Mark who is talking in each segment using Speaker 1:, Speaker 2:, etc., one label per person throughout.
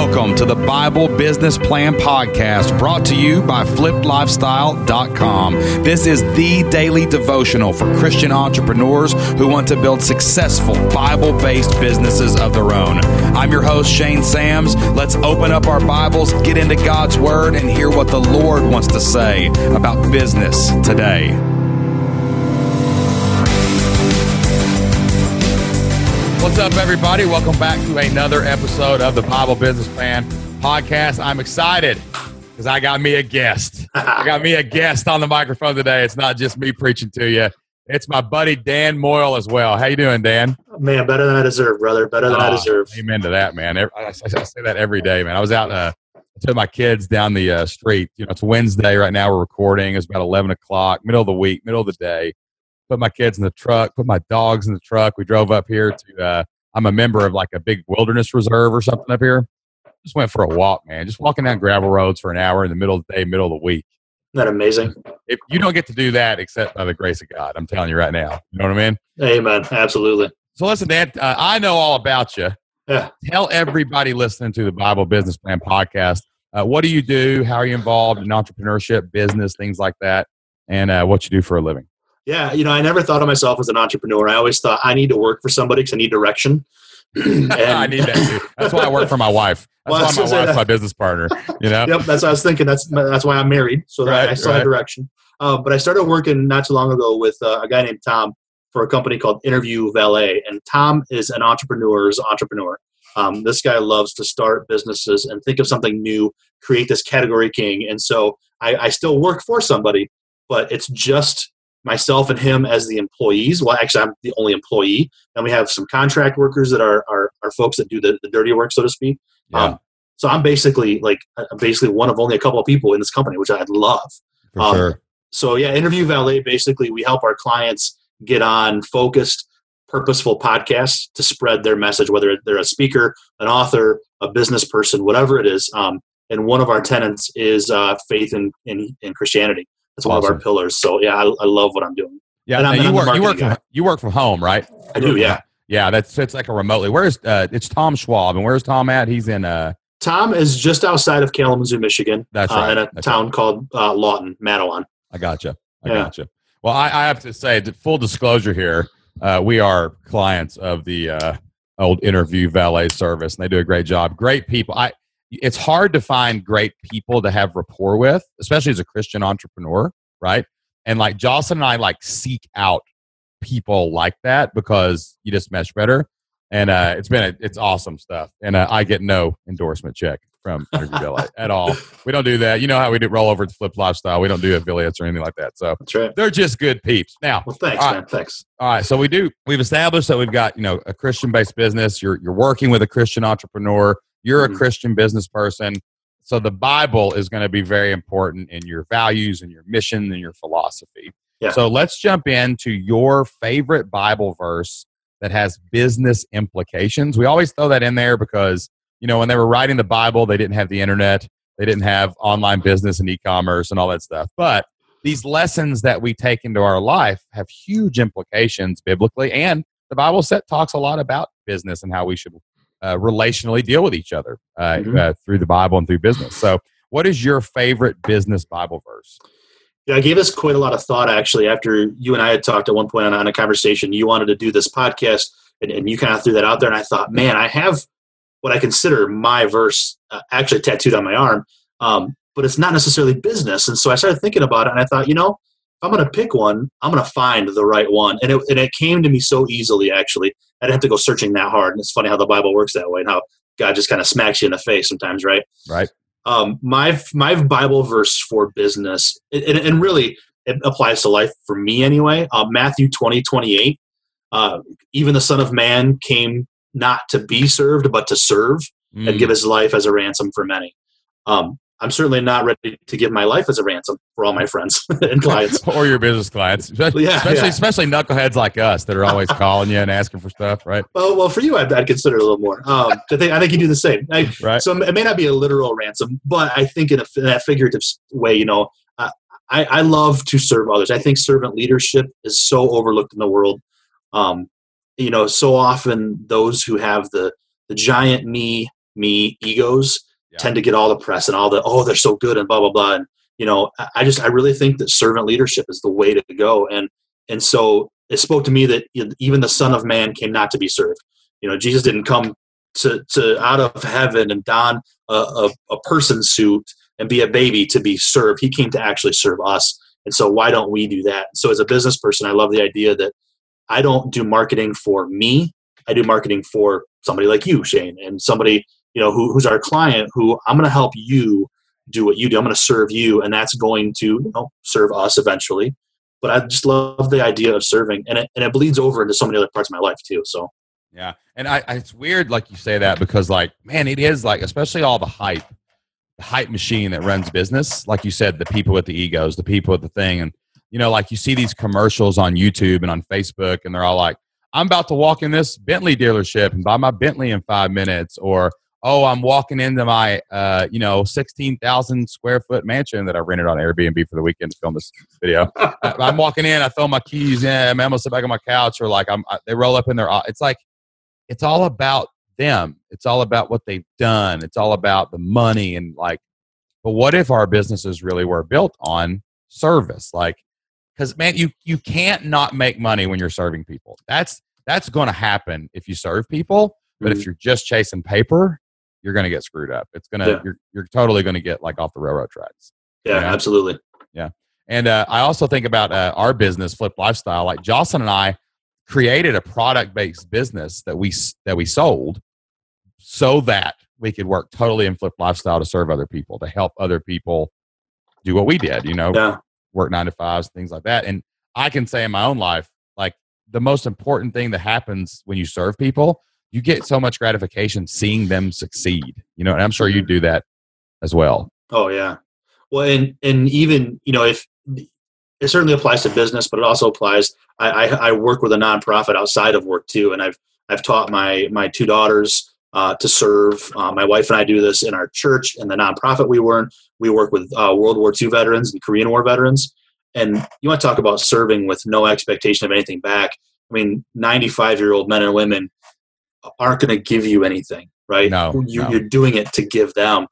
Speaker 1: Welcome to the Bible Business Plan Podcast brought to you by flippedlifestyle.com. This is the daily devotional for Christian entrepreneurs who want to build successful Bible based businesses of their own. I'm your host, Shane Sams. Let's open up our Bibles, get into God's Word, and hear what the Lord wants to say about business today. What's up, everybody? Welcome back to another episode of the Bible Business Plan podcast. I'm excited because I got me a guest. I got me a guest on the microphone today. It's not just me preaching to you. It's my buddy Dan Moyle as well. How you doing, Dan?
Speaker 2: Man, better than I deserve, brother. Better than oh, I deserve.
Speaker 1: Amen to that, man. I, I, I, say that every day, man. I was out. Uh, took my kids down the uh, street. You know, it's Wednesday right now. We're recording. It's about eleven o'clock, middle of the week, middle of the day put my kids in the truck, put my dogs in the truck. We drove up here to. Uh, I'm a member of like a big wilderness reserve or something up here. Just went for a walk, man. Just walking down gravel roads for an hour in the middle of the day, middle of the week.
Speaker 2: Isn't that amazing?
Speaker 1: If you don't get to do that except by the grace of God, I'm telling you right now. You know what I mean?
Speaker 2: Amen. Absolutely.
Speaker 1: So listen, Dan. Uh, I know all about you.
Speaker 2: Yeah.
Speaker 1: Tell everybody listening to the Bible Business Plan podcast. Uh, what do you do? How are you involved in entrepreneurship, business, things like that, and uh, what you do for a living?
Speaker 2: Yeah, you know, I never thought of myself as an entrepreneur. I always thought I need to work for somebody because I need direction.
Speaker 1: I need that too. That's why I work for my wife. That's well, why my wife's that. my business partner. You know.
Speaker 2: yep, that's what I was thinking. That's that's why I'm married, so that right, I still right. have direction. Uh, but I started working not too long ago with uh, a guy named Tom for a company called Interview Valet, and Tom is an entrepreneur's entrepreneur. Um, this guy loves to start businesses and think of something new, create this category king. And so I, I still work for somebody, but it's just myself and him as the employees. Well, actually, I'm the only employee, and we have some contract workers that are are, are folks that do the, the dirty work, so to speak. Yeah. Um, so I'm basically like I'm basically one of only a couple of people in this company, which I love.
Speaker 1: For um, sure.
Speaker 2: So yeah, interview valet. Basically, we help our clients get on focused, purposeful podcasts to spread their message, whether they're a speaker, an author, a business person, whatever it is. Um, and one of our tenants is uh, faith in, in, in Christianity. That's one of our pillars. So yeah, I, I love what I'm doing.
Speaker 1: Yeah, you work you work from you work from home, right?
Speaker 2: I do. Yeah.
Speaker 1: Yeah, that's it's like a remotely. Where's uh, it's Tom Schwab, and where's Tom at? He's in uh.
Speaker 2: Tom is just outside of Kalamazoo, Michigan.
Speaker 1: That's right.
Speaker 2: Uh, in a
Speaker 1: that's
Speaker 2: town
Speaker 1: right.
Speaker 2: called uh, Lawton, Mattawan.
Speaker 1: I gotcha. I yeah. gotcha. Well, I, I, have to say, full disclosure here, uh, we are clients of the uh, old interview valet service, and they do a great job. Great people. I it's hard to find great people to have rapport with, especially as a Christian entrepreneur, right? And like Jocelyn and I like seek out people like that because you just mesh better. And uh, it's been a, it's awesome stuff. And uh, I get no endorsement check from at all. We don't do that. You know how we do roll over to Flipped Lifestyle. We don't do affiliates or anything like that. So
Speaker 2: right.
Speaker 1: they're just good peeps. Now,
Speaker 2: well, thanks, man. Thanks.
Speaker 1: All right. So we do. We've established that we've got you know a Christian based business. You're you're working with a Christian entrepreneur. You're mm-hmm. a Christian business person. So the Bible is going to be very important in your values and your mission and your philosophy.
Speaker 2: Yeah.
Speaker 1: So let's jump into your favorite Bible verse that has business implications. We always throw that in there because, you know, when they were writing the Bible, they didn't have the internet, they didn't have online business and e commerce and all that stuff. But these lessons that we take into our life have huge implications biblically. And the Bible set talks a lot about business and how we should uh, relationally deal with each other uh, mm-hmm. uh, through the Bible and through business. So, what is your favorite business Bible verse?
Speaker 2: Yeah, I gave us quite a lot of thought actually. After you and I had talked at one point on, on a conversation, you wanted to do this podcast, and, and, you kind of threw that out there, and I thought, man, I have what I consider my verse uh, actually tattooed on my arm, um, but it's not necessarily business. And so I started thinking about it, and I thought, you know, I'm going to pick one, I'm going to find the right one. And it, and it came to me so easily, actually. I didn't have to go searching that hard. And it's funny how the Bible works that way and how God just kind of smacks you in the face sometimes, right?
Speaker 1: Right.
Speaker 2: Um, my my Bible verse for business, and, and really it applies to life for me anyway. Uh, Matthew 20, 28. Uh, even the Son of Man came not to be served, but to serve mm. and give his life as a ransom for many. Um, I'm certainly not ready to give my life as a ransom for all my friends and clients
Speaker 1: or your business clients, especially, yeah, especially, yeah. especially knuckleheads like us that are always calling you and asking for stuff, right?
Speaker 2: Well, well, for you, I'd, I'd consider a little more. Um, I think I think you do the same, I,
Speaker 1: right?
Speaker 2: So it may not be a literal ransom, but I think in a, in a figurative way, you know, uh, I, I love to serve others. I think servant leadership is so overlooked in the world. Um, you know, so often those who have the the giant me me egos yeah. tend to get all the press and all the oh they're so good and blah blah blah and you know I just I really think that servant leadership is the way to go and and so it spoke to me that even the Son of Man came not to be served. You know, Jesus didn't come to, to out of heaven and don a, a, a person suit and be a baby to be served. He came to actually serve us. And so why don't we do that? So as a business person, I love the idea that I don't do marketing for me. I do marketing for somebody like you, Shane, and somebody, you know, who, who's our client who I'm going to help you do what you do. I'm going to serve you and that's going to, you know, serve us eventually. But I just love the idea of serving and it, and it bleeds over into so many other parts of my life too. So
Speaker 1: yeah. And I, I, it's weird, like you say that, because like, man, it is like, especially all the hype, the hype machine that runs business. Like you said, the people with the egos, the people with the thing. And, you know, like you see these commercials on YouTube and on Facebook, and they're all like, I'm about to walk in this Bentley dealership and buy my Bentley in five minutes. Or, oh, I'm walking into my, uh, you know, 16,000 square foot mansion that I rented on Airbnb for the weekend to film this video. I'm walking in, I throw my keys in, I'm almost sit back on my couch, or like I'm, I, they roll up in their, it's like, it's all about them. It's all about what they've done. It's all about the money and like, but what if our businesses really were built on service? Like, because man, you you can't not make money when you're serving people. That's that's going to happen if you serve people. But mm-hmm. if you're just chasing paper, you're going to get screwed up. It's gonna yeah. you're you're totally going to get like off the railroad tracks.
Speaker 2: Yeah, you know? absolutely.
Speaker 1: Yeah, and uh, I also think about uh, our business, Flipped Lifestyle. Like Jocelyn and I, created a product based business that we that we sold so that we could work totally in Flipped Lifestyle to serve other people to help other people do what we did you know yeah. work nine to fives things like that and i can say in my own life like the most important thing that happens when you serve people you get so much gratification seeing them succeed you know and i'm sure you mm-hmm. do that as well
Speaker 2: oh yeah well and and even you know if it certainly applies to business, but it also applies. I, I, I, work with a nonprofit outside of work too, and I've I've taught my my two daughters uh, to serve. Uh, my wife and I do this in our church and the nonprofit we work. We work with uh, World War II veterans and Korean War veterans. And you want to talk about serving with no expectation of anything back. I mean, 95 year old men and women aren't going to give you anything, right?
Speaker 1: No,
Speaker 2: you,
Speaker 1: no.
Speaker 2: You're doing it to give them,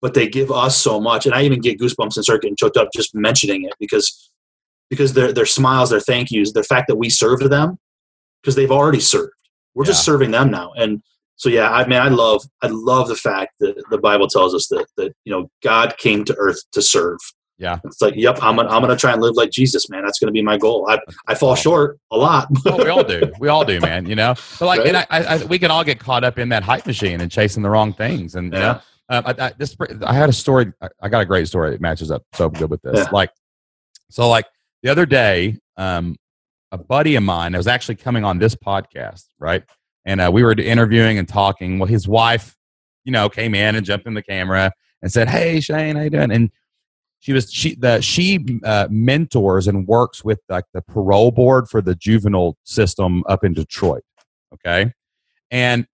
Speaker 2: but they give us so much. And I even get goosebumps and start getting choked up just mentioning it because because their their smiles, their thank yous, the fact that we served them because they've already served. We're yeah. just serving them now. And so yeah, I mean I love I love the fact that the Bible tells us that that you know God came to earth to serve.
Speaker 1: Yeah.
Speaker 2: It's like, yep, I'm gonna, I'm gonna try and live like Jesus, man. That's gonna be my goal. I, I fall short a lot.
Speaker 1: oh, we all do. We all do, man. You know, but like, right? and I, I, we can all get caught up in that hype machine and chasing the wrong things. And yeah. you know, um, I, I, this, I had a story. I got a great story that matches up so good with this. Yeah. Like, so like the other day, um, a buddy of mine that was actually coming on this podcast, right? And uh, we were interviewing and talking. Well, his wife, you know, came in and jumped in the camera and said, "Hey, Shane, how you doing?" And she was she the she uh, mentors and works with like the parole board for the juvenile system up in Detroit. Okay, and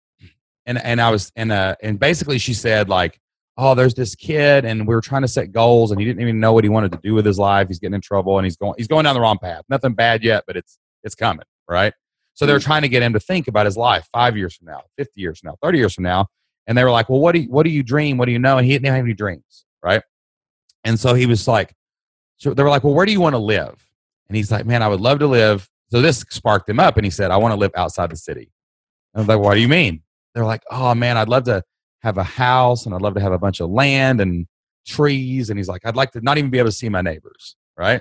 Speaker 1: and and I was and uh and basically she said like oh, there's this kid, and we were trying to set goals, and he didn't even know what he wanted to do with his life. He's getting in trouble, and he's going he's going down the wrong path. Nothing bad yet, but it's it's coming, right? So they're mm. trying to get him to think about his life five years from now, fifty years from now, thirty years from now, and they were like, well, what do you, what do you dream? What do you know? And he didn't have any dreams, right? And so he was like, so they were like, well, where do you want to live? And he's like, man, I would love to live. So this sparked him up, and he said, I want to live outside the city. And I was like, what do you mean? They're like, oh man, I'd love to have a house and I'd love to have a bunch of land and trees. And he's like, I'd like to not even be able to see my neighbors. Right.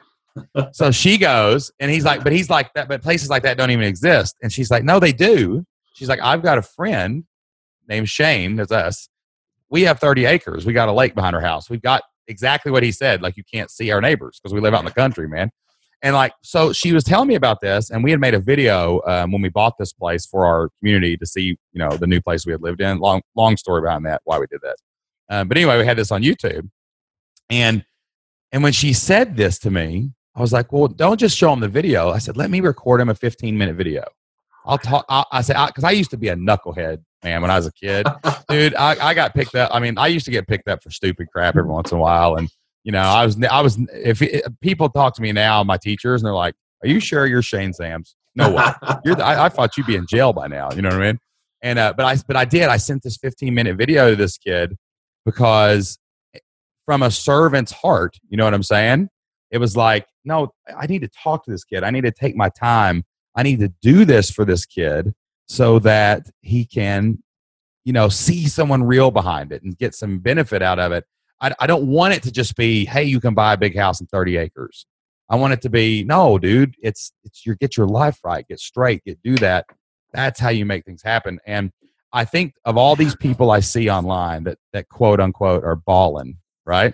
Speaker 1: so she goes and he's like, but he's like that, but places like that don't even exist. And she's like, no, they do. She's like, I've got a friend named Shane, that's us. We have 30 acres. We got a lake behind our house. We've got exactly what he said. Like you can't see our neighbors because we live out in the country, man. And like, so she was telling me about this, and we had made a video um, when we bought this place for our community to see, you know, the new place we had lived in. Long, long story behind that, why we did that. Um, but anyway, we had this on YouTube, and and when she said this to me, I was like, well, don't just show him the video. I said, let me record him a 15 minute video. I'll talk. i I said, because I, I, used to be a knucklehead, man, when I was a kid, dude. I, I got picked up. I mean, I used to get picked up for stupid crap every once in a while, and you know, I was, I was, if people talk to me now, my teachers, and they're like, are you sure you're Shane Sams? No way. You're the, I, I, thought you'd be in jail by now. You know what I mean? And uh, but I but I did. I sent this 15 minute video to this kid because from a servant's heart, you know what I'm saying? It was like, no, I need to talk to this kid. I need to take my time. I need to do this for this kid so that he can, you know, see someone real behind it and get some benefit out of it. I, I don't want it to just be, hey, you can buy a big house and 30 acres. I want it to be, no, dude, it's it's your get your life right, get straight, get do that. That's how you make things happen. And I think of all these people I see online that that quote unquote are balling, right?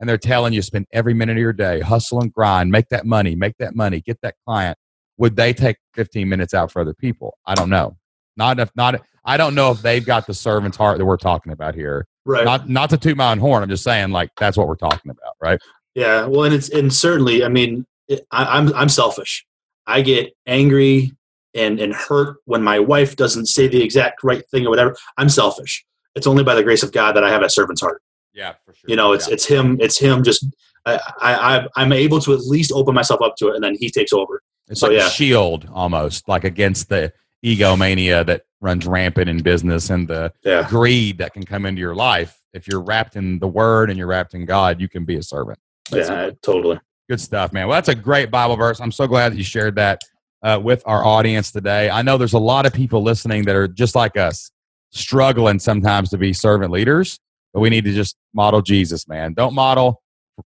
Speaker 1: And they're telling you spend every minute of your day, hustle and grind, make that money, make that money, get that client. Would they take 15 minutes out for other people? I don't know. Not if not I don't know if they've got the servant's heart that we're talking about here.
Speaker 2: Right.
Speaker 1: Not not to toot my own horn. I'm just saying like that's what we're talking about, right?
Speaker 2: Yeah. Well, and it's and certainly, I mean, it, I, I'm I'm selfish. I get angry and and hurt when my wife doesn't say the exact right thing or whatever. I'm selfish. It's only by the grace of God that I have a servant's heart.
Speaker 1: Yeah, for sure.
Speaker 2: You know, it's
Speaker 1: yeah.
Speaker 2: it's him. It's him. Just I, I I'm able to at least open myself up to it, and then he takes over.
Speaker 1: It's
Speaker 2: so,
Speaker 1: like
Speaker 2: yeah.
Speaker 1: a shield almost, like against the egomania that runs rampant in business and the
Speaker 2: Yeah.
Speaker 1: greed that can come into your life. If you're wrapped in the word and you're wrapped in God, you can be a servant. That's
Speaker 2: Yeah. Totally.
Speaker 1: Good stuff, man. Well, that's a great Bible verse. I'm so glad that you shared that uh, with our audience today. I know there's a lot of people listening that are just like us, struggling sometimes to be servant leaders, but we need to just model Jesus, man. Don't model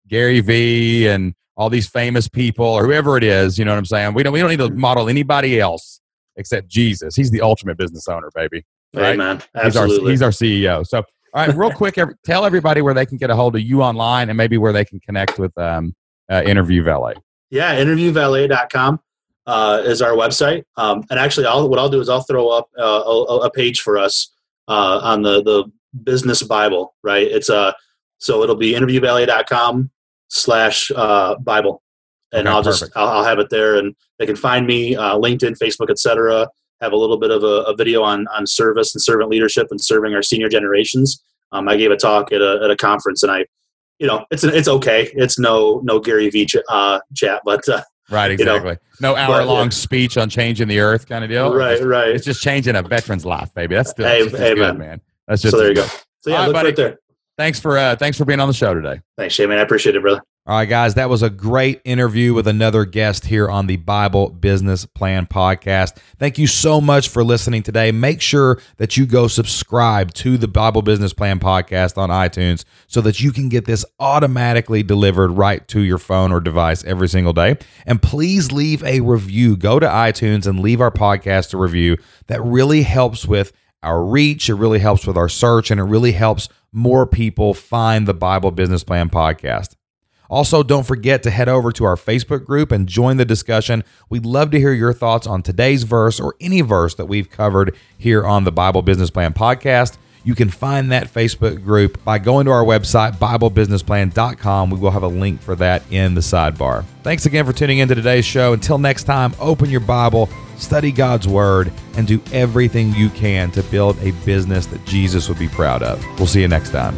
Speaker 1: Gary Vee and all these famous people or whoever it is. You know what I'm saying? We don't. We don't need to model anybody else except Jesus. He's the ultimate business owner, baby. Right?
Speaker 2: Amen.
Speaker 1: He's our,
Speaker 2: Absolutely.
Speaker 1: he's our CEO. So, all right, real quick, every, tell everybody where they can get a hold of you online and maybe where they can connect with um, uh, Interview Valet.
Speaker 2: Yeah, interviewvalet.com uh, is our website. Um, and actually, I'll, what I'll do is I'll throw up uh, a, a page for us uh, on the, the business Bible, right? It's uh, so it'll be interviewvalet.com slash uh, Bible. And
Speaker 1: Okay,
Speaker 2: I'll just. I'll, I'll have it there and they can find me, uh, LinkedIn, Facebook, etc. Have a little bit of a, a video on, on service and servant leadership and serving our senior generations. Um, I gave a talk at a, at a conference and I, you know, it's it's okay. It's no no Gary Vee ch- uh, chat, but uh,
Speaker 1: Right,
Speaker 2: You know,
Speaker 1: exactly. no hour long speech on changing the earth kind of deal.
Speaker 2: right,
Speaker 1: It's
Speaker 2: right.
Speaker 1: it's just changing a veteran's life, baby. That's still
Speaker 2: Hey,
Speaker 1: just
Speaker 2: amen.
Speaker 1: good, man. That's just
Speaker 2: so there you go. So yeah,
Speaker 1: right,
Speaker 2: look
Speaker 1: buddy.
Speaker 2: right there.
Speaker 1: Thanks for uh, thanks for being on the show today.
Speaker 2: Thanks, Shay, man. I appreciate it, brother.
Speaker 3: All right, guys, that was a great interview with another guest here on the Bible Business Plan podcast. Thank you so much for listening today. Make sure that you go subscribe to the Bible Business Plan podcast on iTunes so that you can get this automatically delivered right to your phone or device every single day. And please leave a review. Go to iTunes and leave our podcast a review. That really helps with our reach, it really helps with our search, and it really helps more people find the Bible Business Plan podcast. Also, don't forget to head over to our Facebook group and join the discussion. We'd love to hear your thoughts on today's verse or any verse that we've covered here on the Bible Business Plan podcast. You can find that Facebook group by going to our website, BibleBusinessPlan.com. We will have a link for that in the sidebar. Thanks again for tuning into today's show. Until next time, open your Bible, study God's Word, and do everything you can to build a business that Jesus would be proud of. We'll see you next time.